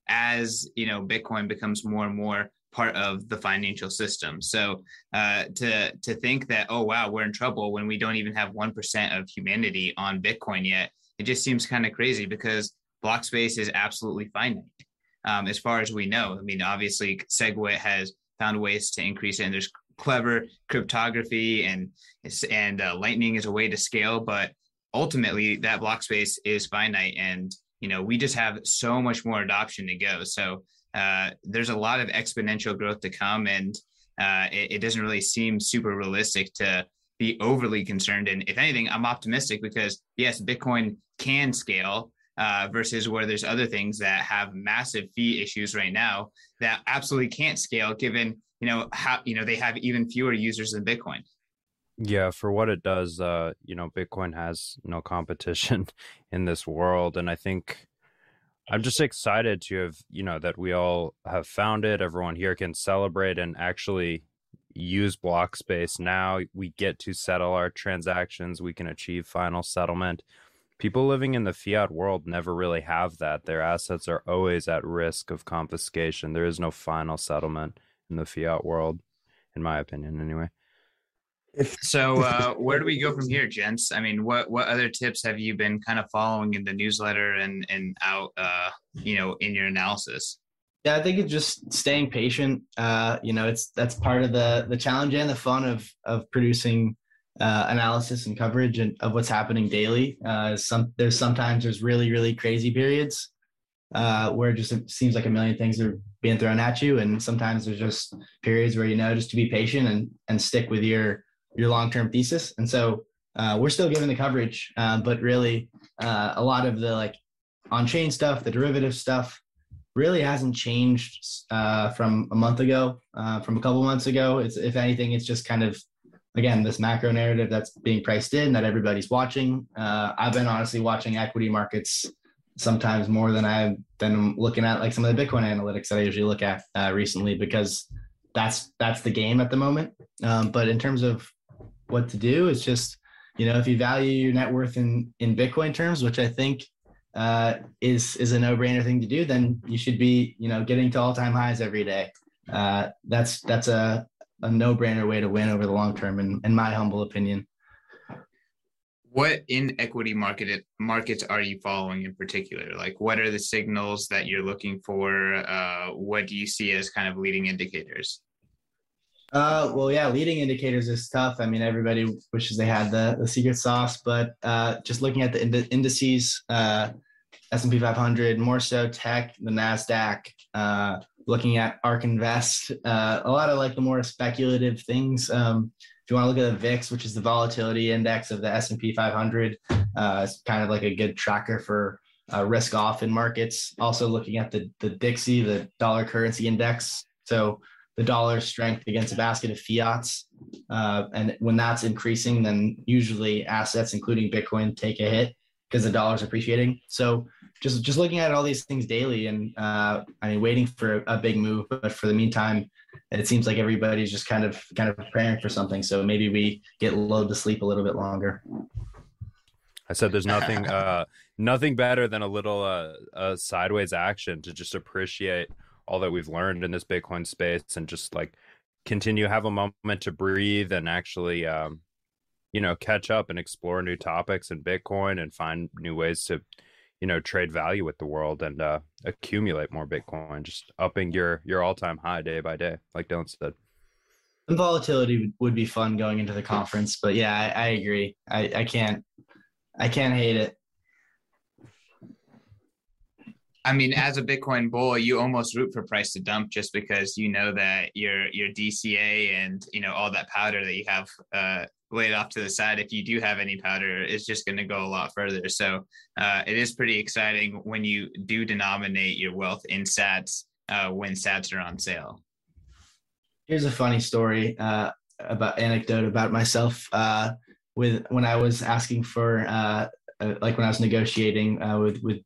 as, you know, Bitcoin becomes more and more part of the financial system. So uh, to to think that oh wow we're in trouble when we don't even have one percent of humanity on Bitcoin yet, it just seems kind of crazy because block space is absolutely finite um, as far as we know. I mean, obviously, SegWit has found ways to increase it, and there's clever cryptography and and uh, Lightning is a way to scale, but ultimately that block space is finite, and you know we just have so much more adoption to go. So uh, there's a lot of exponential growth to come, and uh, it, it doesn't really seem super realistic to be overly concerned. And if anything, I'm optimistic because yes, Bitcoin can scale uh, versus where there's other things that have massive fee issues right now that absolutely can't scale given you know how you know they have even fewer users than bitcoin. Yeah for what it does uh you know bitcoin has no competition *laughs* in this world. And i think i'm just excited to have you know that we all have found it. Everyone here can celebrate and actually use block space now we get to settle our transactions. We can achieve final settlement people living in the fiat world never really have that. Their assets are always at risk of confiscation. There is no final settlement in the fiat world, in my opinion, anyway. So, uh, where do we go from here, gents? I mean, what what other tips have you been kind of following in the newsletter and and out, uh, you know, in your analysis? Yeah, I think it's just staying patient. Uh, you know, it's that's part of the the challenge and the fun of of producing uh, analysis and coverage and, of what's happening daily. Uh, some there's sometimes there's really really crazy periods uh, where it just seems like a million things are being thrown at you, and sometimes there's just periods where you know just to be patient and and stick with your your long-term thesis. And so uh, we're still giving the coverage, uh, but really uh, a lot of the like on-chain stuff, the derivative stuff, really hasn't changed from a month ago, from a couple months ago. It's if anything, it's just kind of again this macro narrative that's being priced in that everybody's watching. Uh, I've been honestly watching equity markets sometimes more than I've been looking at like some of the Bitcoin analytics that I usually look at uh, recently because that's that's the game at the moment. Um, but in terms of what to do, it's just you know if you value your net worth in in Bitcoin terms, which I think uh, is is a no brainer thing to do, then you should be you know getting to all time highs every day. Uh, that's that's a a no brainer way to win over the long term, in, in my humble opinion. What in equity market markets are you following in particular? Like, what are the signals that you're looking for? Uh, what do you see as kind of leading indicators? Uh, well, yeah, leading indicators is tough. I mean, everybody wishes they had the, the secret sauce, but uh, just looking at the ind- indices, uh, S&P 500, more so tech, the NASDAQ, uh, looking at ARK Invest, uh, a lot of like the more speculative things. Um, if you want to look at the VIX, which is the volatility index of the S&P 500, uh, it's kind of like a good tracker for uh, risk off in markets. Also looking at the, the DXY, the dollar currency index. So the dollar strength against a basket of fiats. Uh, and when that's increasing, then usually assets, including Bitcoin, take a hit because the dollar's appreciating. So just just looking at all these things daily, and uh, I mean, waiting for a, big move. But for the meantime, it seems like everybody's just kind of kind of preparing for something. So maybe we get lulled to sleep a little bit longer. I said there's nothing *laughs* uh, nothing better than a little uh, uh, sideways action to just appreciate all that we've learned in this Bitcoin space and just like continue have a moment to breathe and actually um, you know catch up and explore new topics in Bitcoin and find new ways to you know trade value with the world and uh, accumulate more Bitcoin, just upping your your all time high day by day, like Dylan said. And volatility would be fun going into the conference, but yeah, I, I agree. I, I can't I can't hate it. I mean, as a Bitcoin bull, you almost root for price to dump just because you know that your your DCA and you know all that powder that you have uh, laid off to the side, if you do have any powder, it's just going to go a lot further. So uh, it is pretty exciting when you do denominate your wealth in Sats uh, when Sats are on sale. Here's a funny story uh, about anecdote about myself. Uh, with when I was asking for uh, like when I was negotiating with with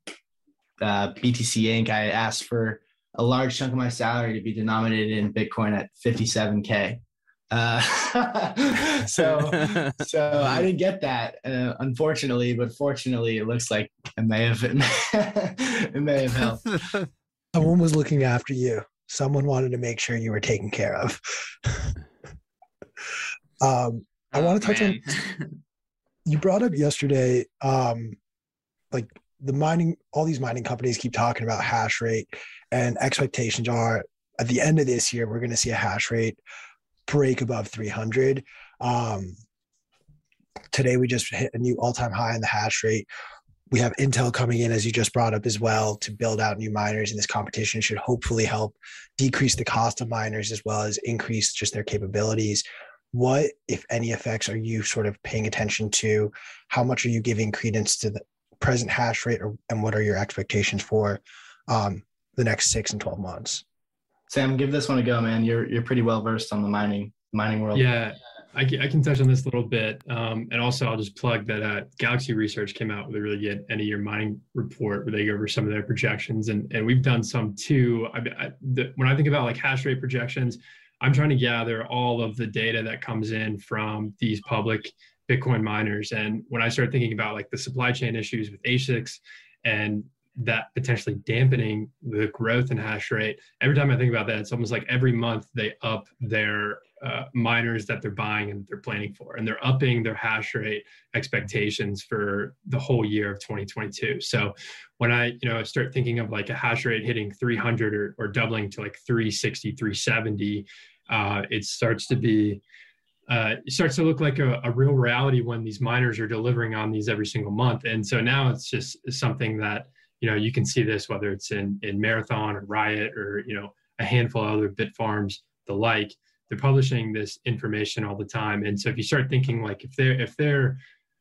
uh, BTC Inc., I asked for a large chunk of my salary to be denominated in Bitcoin at 57k. Uh, *laughs* so, *laughs* so I didn't get that, uh, unfortunately. But fortunately, it looks like it may have *laughs* it may have helped. Someone was looking after you. Someone wanted to make sure you were taken care of. um, I oh, want to touch man. on. You brought up yesterday, um, like the mining, all these mining companies keep talking about hash rate, and expectations are at the end of this year, we're going to see a hash rate break above 300. Um, today, we just hit a new all time high in the hash rate. We have Intel coming in, as you just brought up as well, to build out new miners, and this competition should hopefully help decrease the cost of miners as well as increase just their capabilities. What, if any, effects are you sort of paying attention to? How much are you giving credence to the present hash rate or, and what are your expectations for um, the next six and 12 months? Sam, give this one a go, man. You're, you're pretty well versed on the mining, mining world. Yeah, I, I can touch on this a little bit. Um, and also, I'll just plug that uh, Galaxy Research came out with a really good end of year mining report where they go over some of their projections. And, and we've done some too. I, I, the, when I think about like hash rate projections, I'm trying to gather all of the data that comes in from these public Bitcoin miners. And when I start thinking about like the supply chain issues with ASICs and that potentially dampening the growth in hash rate, every time I think about that, it's almost like every month they up their uh, miners that they're buying and they're planning for, and they're upping their hash rate expectations for the whole year of 2022. So when I, you know, start thinking of like a hash rate hitting 300 or, or doubling to like 360, 370, uh, it starts to be uh, it starts to look like a, a, real reality when these miners are delivering on these every single month. And so now it's just something that you know you can see this whether it's in in Marathon or Riot or you know a handful of other Bitfarms the like. they're publishing this information all the time. And so if you start thinking like if they're if they're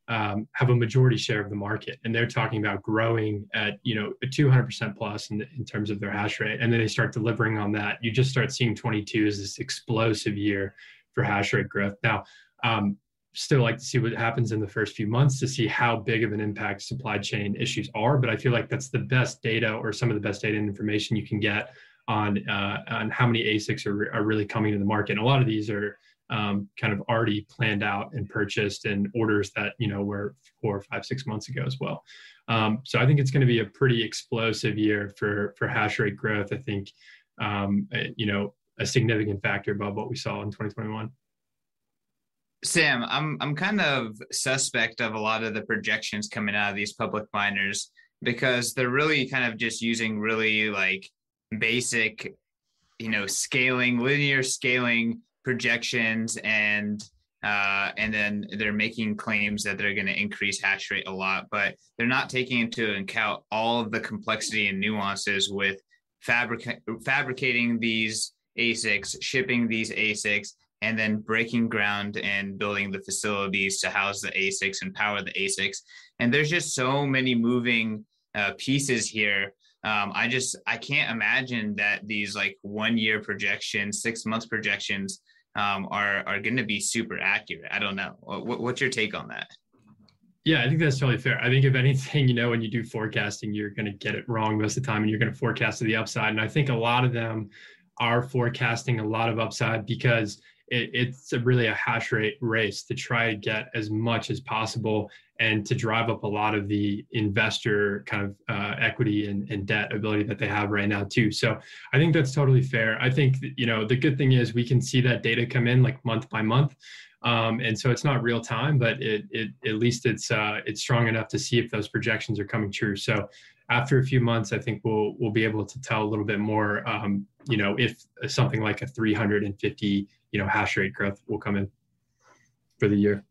um, have a majority share of the market and they're talking about growing at you know 200% plus in, in terms of their hash rate and then they start delivering on that you just start seeing 22 as this explosive year for hash rate growth now um, still like to see what happens in the first few months to see how big of an impact supply chain issues are but i feel like that's the best data or some of the best data and information you can get on uh, on how many asics are, are really coming to the market. And a lot of these are um, kind of already planned out and purchased and orders that you know were four five six months ago as well. Um, so i think it's going to be a pretty explosive year for for hash rate growth. I think um, you know a significant factor above what we saw in 2021 Sam, I'm I'm kind of suspect of a lot of the projections coming out of these public miners because they're really kind of just using really like basic, you know, scaling, linear scaling projections and uh, and then they're making claims that they're going to increase hash rate a lot, but they're not taking into account all of the complexity and nuances with fabric- fabricating these ASICs, shipping these ASICs, and then breaking ground and building the facilities to house the ASICs and power the ASICs. And there's just so many moving uh, pieces here. Um, I just I can't imagine that these like one year projections, six months projections um, are are going to be super accurate. I don't know. What, what's your take on that? Yeah, I think that's totally fair. I think if anything, you know, when you do forecasting, you're going to get it wrong most of the time, and you're going to forecast to the upside. And I think a lot of them are forecasting a lot of upside because it, it's a really a hash rate race to try to get as much as possible and to drive up a lot of the investor kind of uh, equity and, and, debt ability that they have right now too. So i think that's totally fair. I think you know the good thing is we can see that data come in like month by month. Um, and so it's not real time but it, it at least it's uh, it's strong enough to see if those projections are coming true. So after a few months i think we'll we'll be able to tell a little bit more um, you know if something like a 350 you know hash rate growth will come in for the year.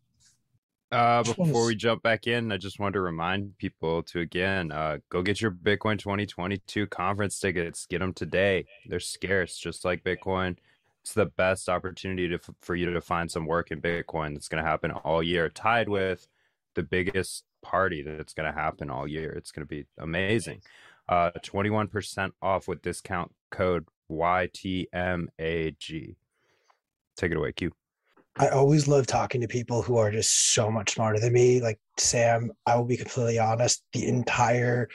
Uh, before we jump back in, I just want to remind people to again uh, go get your Bitcoin 2022 conference tickets. Get them today. They're scarce, just like Bitcoin. It's the best opportunity to, for you to find some work in Bitcoin that's going to happen all year, tied with the biggest party that's going to happen all year. It's going to be amazing. Uh, 21% off with discount code YTMAG. Take it away, Q. I always love talking to people who are just so much smarter than me. Like Sam, I will be completely honest, the entire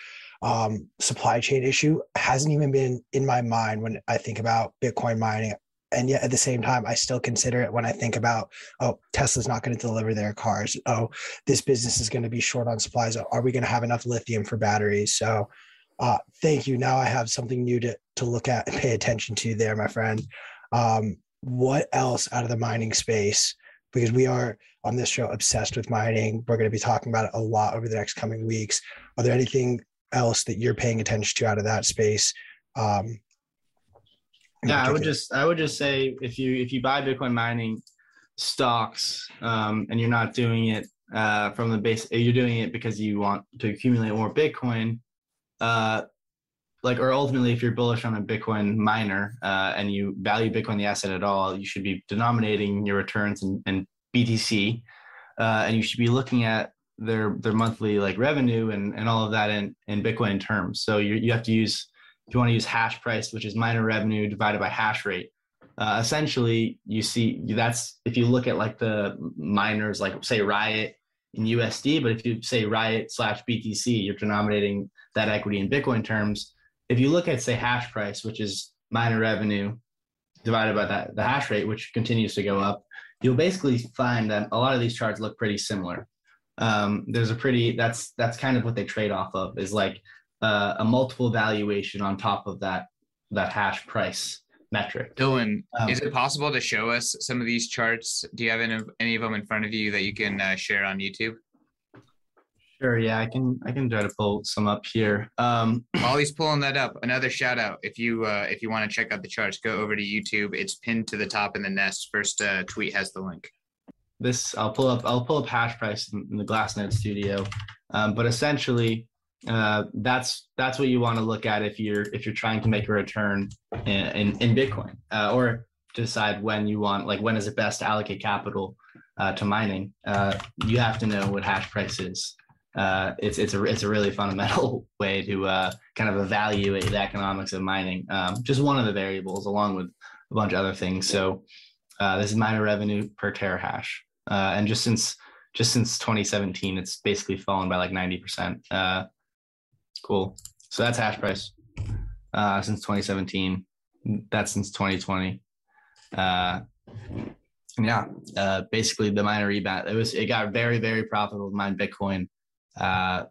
um, supply chain issue hasn't even been in my mind when I think about Bitcoin mining. And yet at the same time, I still consider it when I think about, oh, Tesla's not going to deliver their cars. Oh, this business is going to be short on supplies. Are we going to have enough lithium for batteries? So uh, thank you. Now I have something new to, to look at and pay attention to there, my friend. Um, what else out of the mining space because we are on this show obsessed with mining. We're going to be talking about it a lot over the next coming weeks. Are there anything else that you're paying attention to out of that space? Um, yeah i would just i would just say if you if you buy bitcoin mining stocks um, and you're not doing it uh, from the base you're doing it because you want to accumulate more bitcoin uh, like or ultimately if you're bullish on a bitcoin miner uh, and you value bitcoin the asset at all you should be denominating your returns in, in btc uh, and you should be looking at their their monthly like revenue and, and all of that in, in bitcoin terms. So you, you have to use if you want to use hash price which is miner revenue divided by hash rate uh, essentially you see that's if you look at like the miners like say riot in usd but if you say riot slash btc you're denominating that equity in bitcoin terms if you look at say hash price, which is miner revenue divided by that the hash rate, which continues to go up, you'll basically find that a lot of these charts look pretty similar. Um, there's a pretty that's that's kind of what they trade off of is like uh, a multiple valuation on top of that that hash price metric. Dylan, um, is it possible to show us some of these charts? Do you have any of, any of them in front of you that you can uh, share on YouTube? Sure. Yeah, I can. I can try to pull some up here. Um, *clears throat* While he's pulling that up, another shout out. If you uh, if you want to check out the charts, go over to YouTube. It's pinned to the top in the nest. First uh, tweet has the link. This I'll pull up. I'll pull up hash price in, in the Glassnode studio, um, but essentially, uh, that's that's what you want to look at if you're if you're trying to make a return in in, in Bitcoin uh, or decide when you want, like, when is it best to allocate capital uh, to mining, uh, you have to know what hash price is. Uh, it's it's a it's a really fundamental *laughs* way to uh, kind of evaluate the economics of mining. Um, just one of the variables, along with a bunch of other things. So uh, this is miner revenue per terahash, uh, and just since just since 2017, it's basically fallen by like 90 percent. cool. So that's hash price since 2017. That's since 2020 yeah, uh, basically the miner rebound. It was it got very very profitable to mine Bitcoin uh,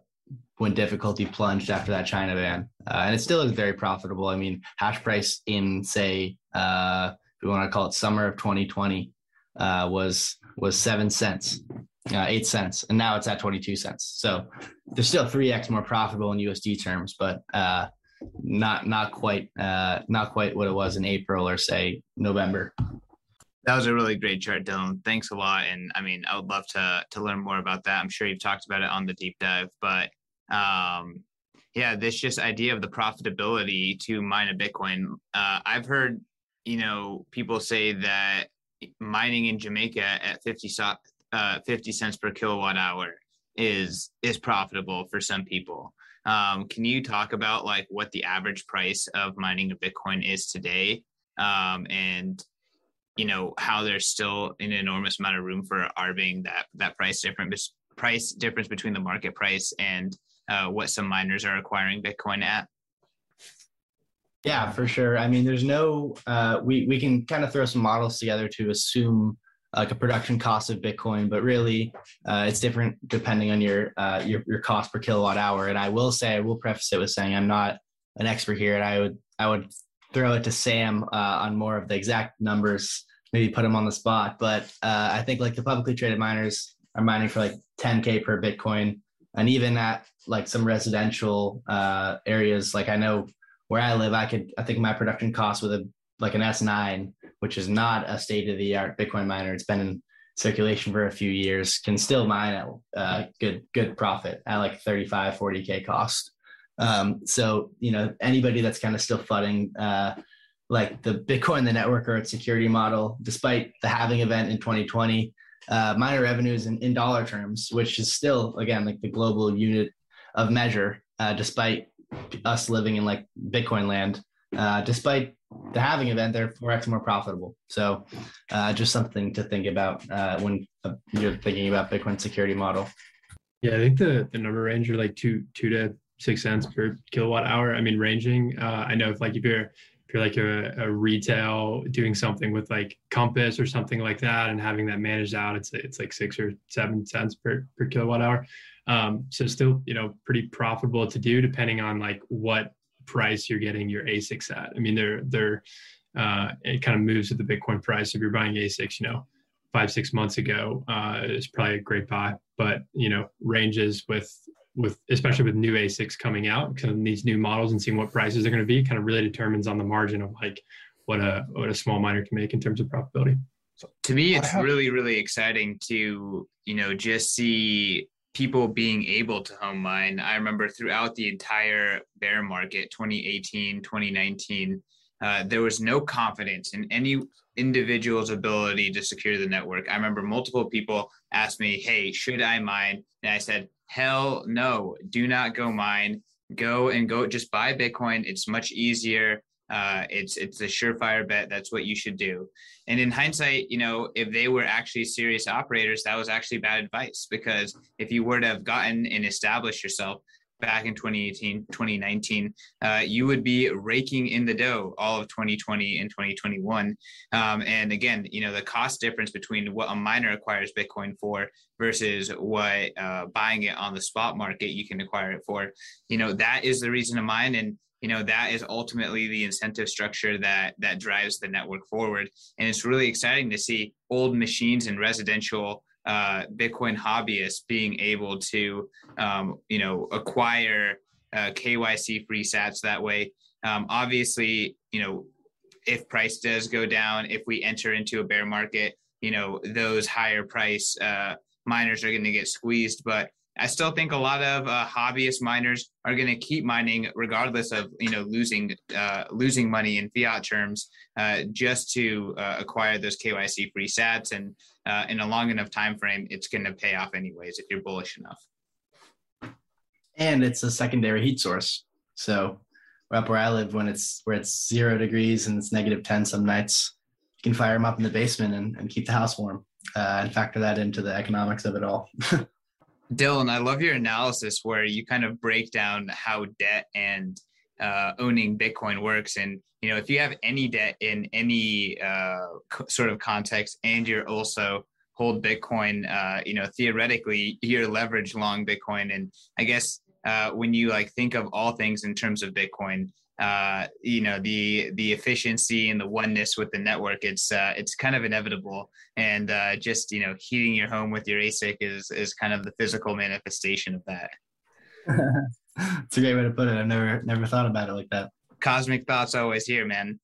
when difficulty plunged after that China ban, uh, and it still is very profitable. I mean, hash price in say uh, we want to call it summer of 2020 uh, was was seven cents, uh, eight cents, and now it's at 22 cents. So they're still three x more profitable in USD terms, but uh, not not quite uh, not quite what it was in April or say November. That was a really great chart, Dylan. Thanks a lot. And I mean, I would love to to learn more about that. I'm sure you've talked about it on the deep dive, but um, yeah, this just idea of the profitability to mine a Bitcoin. Uh, I've heard, you know, people say that mining in Jamaica at 50, uh, 50 cents per kilowatt hour is is profitable for some people. Um, can you talk about like what the average price of mining a Bitcoin is today? Um, and you know how there's still an enormous amount of room for arbing that that price difference price difference between the market price and uh, what some miners are acquiring Bitcoin at. Yeah, for sure. I mean, there's no uh, we we can kind of throw some models together to assume like a production cost of Bitcoin, but really uh, it's different depending on your, uh, your your cost per kilowatt hour. And I will say, I will preface it with saying I'm not an expert here, and I would I would throw it to Sam uh, on more of the exact numbers, maybe put him on the spot. But uh, I think like the publicly traded miners are mining for like 10k per Bitcoin, and even at like some residential uh, areas, like I know where I live, I could I think my production cost with a like an S9, which is not a state of the art Bitcoin miner. It's been in circulation for a few years, can still mine at uh, good good profit at like 35, 40k cost. Um, so you know anybody that's kind of still flooding uh, like the Bitcoin the network or its security model, despite the halving event in 2020, uh, miner revenues in, in dollar terms, which is still again like the global unit of measure, uh, despite us living in like Bitcoin land, uh, despite the halving event, they're 4x more profitable. So uh, just something to think about uh, when uh, you're thinking about Bitcoin security model. Yeah, I think the, the number range are like two two to six cents per kilowatt hour. I mean, ranging. Uh, I know if like if you're if you're like a, a, retail doing something with like Compass or something like that, and having that managed out, it's it's like six or seven cents per per kilowatt hour. Um, so still, you know, pretty profitable to do depending on like what price you're getting your ASICs at. I mean, they're they're uh, it kind of moves with the Bitcoin price. If you're buying ASICs, you know, five six months ago, uh, it's probably a great buy. But you know, ranges with with especially with new ASICs coming out, kind of these new models and seeing what prices are going to be, kind of really determines on the margin of like what a what a small miner can make in terms of profitability. So to me, it's have- really really exciting to you know just see people being able to home mine. I remember throughout the entire bear market, 2018, 2019, uh, there was no confidence in any individual's ability to secure the network. I remember multiple people asked me, Hey, should I mine? And I said, Hell no, do not go mine. Go and go, just buy Bitcoin. It's much easier. Uh, it's it's a surefire bet. That's what you should do. And in hindsight, you know, if they were actually serious operators, that was actually bad advice because if you were to have gotten and established yourself back in 2018, 2019, uh, you would be raking in the dough all of 2020 and 2021. Um, and again, you know, the cost difference between what a miner acquires Bitcoin for versus what uh, buying it on the spot market you can acquire it for, you know, that is the reason to mine. And you know that is ultimately the incentive structure that that drives the network forward and it's really exciting to see old machines and residential uh, Bitcoin hobbyists being able to, um, you know, acquire uh, KYC free sats that way. Um, obviously, you know, if price does go down, if we enter into a bear market, you know, those higher price uh, miners are going to get squeezed. But I still think a lot of uh, hobbyist miners are going to keep mining regardless of you know losing uh, losing money in fiat terms uh, just to uh, acquire those KYC free Sats, and uh, in a long enough time frame, it's going to pay off anyways if you're bullish enough. And it's a secondary heat source, so up where I live, when it's where it's zero degrees and it's negative ten some nights, you can fire them up in the basement and, and keep the house warm, uh, and factor that into the economics of it all. *laughs* Dylan, I love your analysis where you kind of break down how debt and uh, owning Bitcoin works. And you know, if you have any debt in any uh, sort of context, and you're also hold Bitcoin, uh, you know, theoretically you're leveraged long Bitcoin. And I guess uh, when you like think of all things in terms of Bitcoin, uh, you know the the efficiency and the oneness with the network it's uh, it's kind of inevitable. And uh, just you know heating your home with your asic is is kind of the physical manifestation of that. *laughs* It's a great way to put it. I've never never thought about it like that. Cosmic thoughts always here man.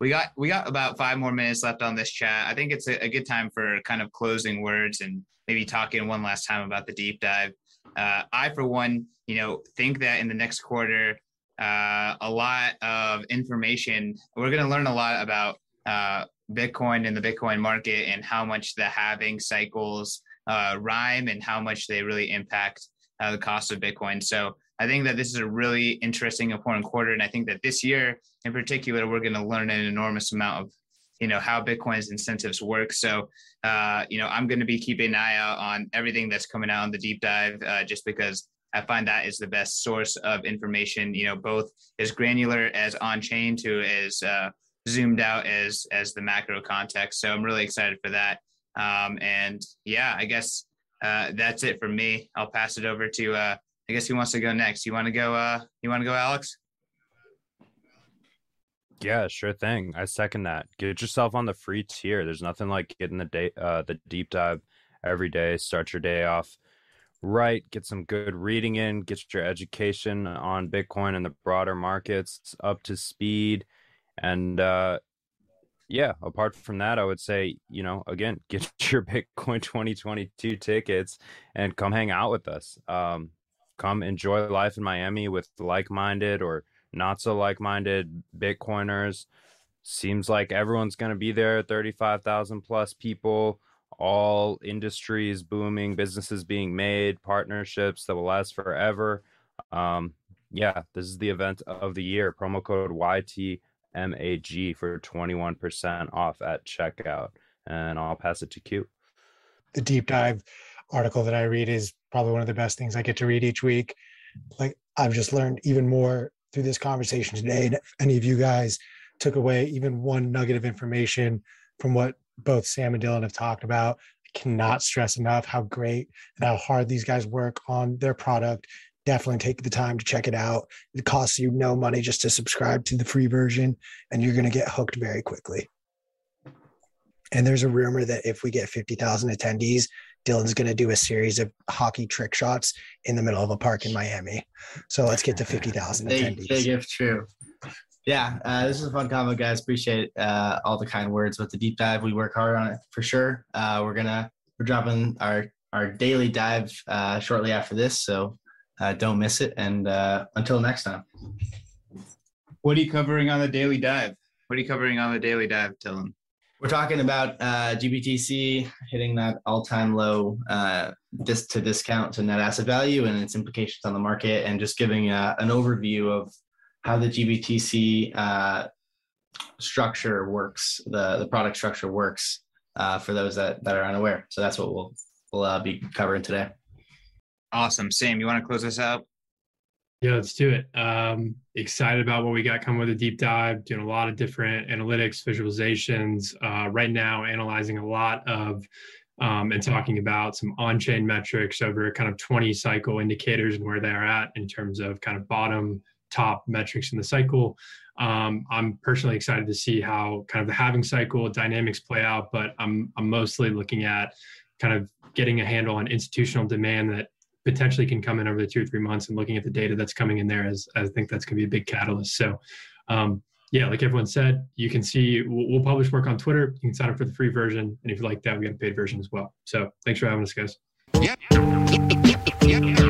We got we got about five more minutes left on this chat. I think it's a, a good time for kind of closing words and maybe talking one last time about the deep dive. Uh, i for one you know think that in the next quarter uh, a lot of information. We're going to learn a lot about uh, Bitcoin and the Bitcoin market and how much the halving cycles uh, rhyme and how much they really impact uh, the cost of Bitcoin. So I think that this is a really interesting, important quarter, and I think that this year in particular, we're going to learn an enormous amount of you know how bitcoin's incentives work so uh, you know i'm going to be keeping an eye out on everything that's coming out on the deep dive uh, just because I find that is the best source of information. You know, both as granular as on chain to as uh, zoomed out as as the macro context. So I'm really excited for that. Um, and yeah, I guess uh, that's it for me. I'll pass it over to uh, I guess who wants to go next. You want to go? Uh, you want to go, Alex? Yeah, sure thing. I second that. Get yourself on the free tier. There's nothing like getting the day uh, the deep dive every day. Start your day off right, get some good reading in, get your education on Bitcoin and the broader markets up to speed. And uh, yeah, apart from that, I would say, you know, again, *laughs* get your Bitcoin 2022 tickets and come hang out with us. Um, come enjoy life in Miami with like minded or not so like minded Bitcoiners. Seems like everyone's going to be there 35,000 plus people all industries booming, businesses being made, partnerships that will last forever. Um, yeah, this is the event of the year. Promo code YTMAG for 21% off at checkout. And I'll pass it to Q. The deep dive article that I read is probably one of the best things I get to read each week. Like I've just learned even more through this conversation today. And if any of you guys took away even one nugget of information from what both Sam and Dylan have talked about. I cannot stress enough how great and how hard these guys work on their product. Definitely take the time to check it out. It costs you no money just to subscribe to the free version, and you're going to get hooked very quickly. And there's a rumor that if we get 50,000 attendees, Dylan's going to do a series of hockey trick shots in the middle of a park in Miami. So let's get to *laughs* 50,000 attendees. Big if true yeah, uh, this is a fun combo, guys. Appreciate uh, all the kind words with the deep dive. We work hard on it for sure. Uh, we're gonna we're dropping our our daily dive uh, shortly after this, so uh, don't miss it. And uh, until next time. What are you covering on the daily dive? What are you covering on the daily dive, Dylan? We're talking about GBTC hitting that all-time low dis- to discount to net asset value and its implications on the market, and just giving an overview of how the GBTC uh, structure works, the the product structure works uh, for those that that are unaware. So that's what we'll we'll uh, be covering today. Awesome, Sam. You want to close this out? Yeah, let's do it. Um, excited about what we got coming with a deep dive, doing a lot of different analytics, visualizations. Uh, right now, analyzing a lot of um, and talking about some on-chain metrics over kind of 20 cycle indicators and where they're at in terms of kind of bottom top metrics in the cycle. Um, I'm personally excited to see how kind of the halving cycle dynamics play out, but I'm, I'm mostly looking at kind of getting a handle on institutional demand that potentially can come in over the two or three months and looking at the data that's coming in there as, I think that's going to be a big catalyst. So, um, yeah, like everyone said, you can see we'll, we'll, publish work on Twitter. You can sign up for the free version, and if you like that, we got a paid version as well. So, thanks for having us, guys. Yep. Yep. Yep.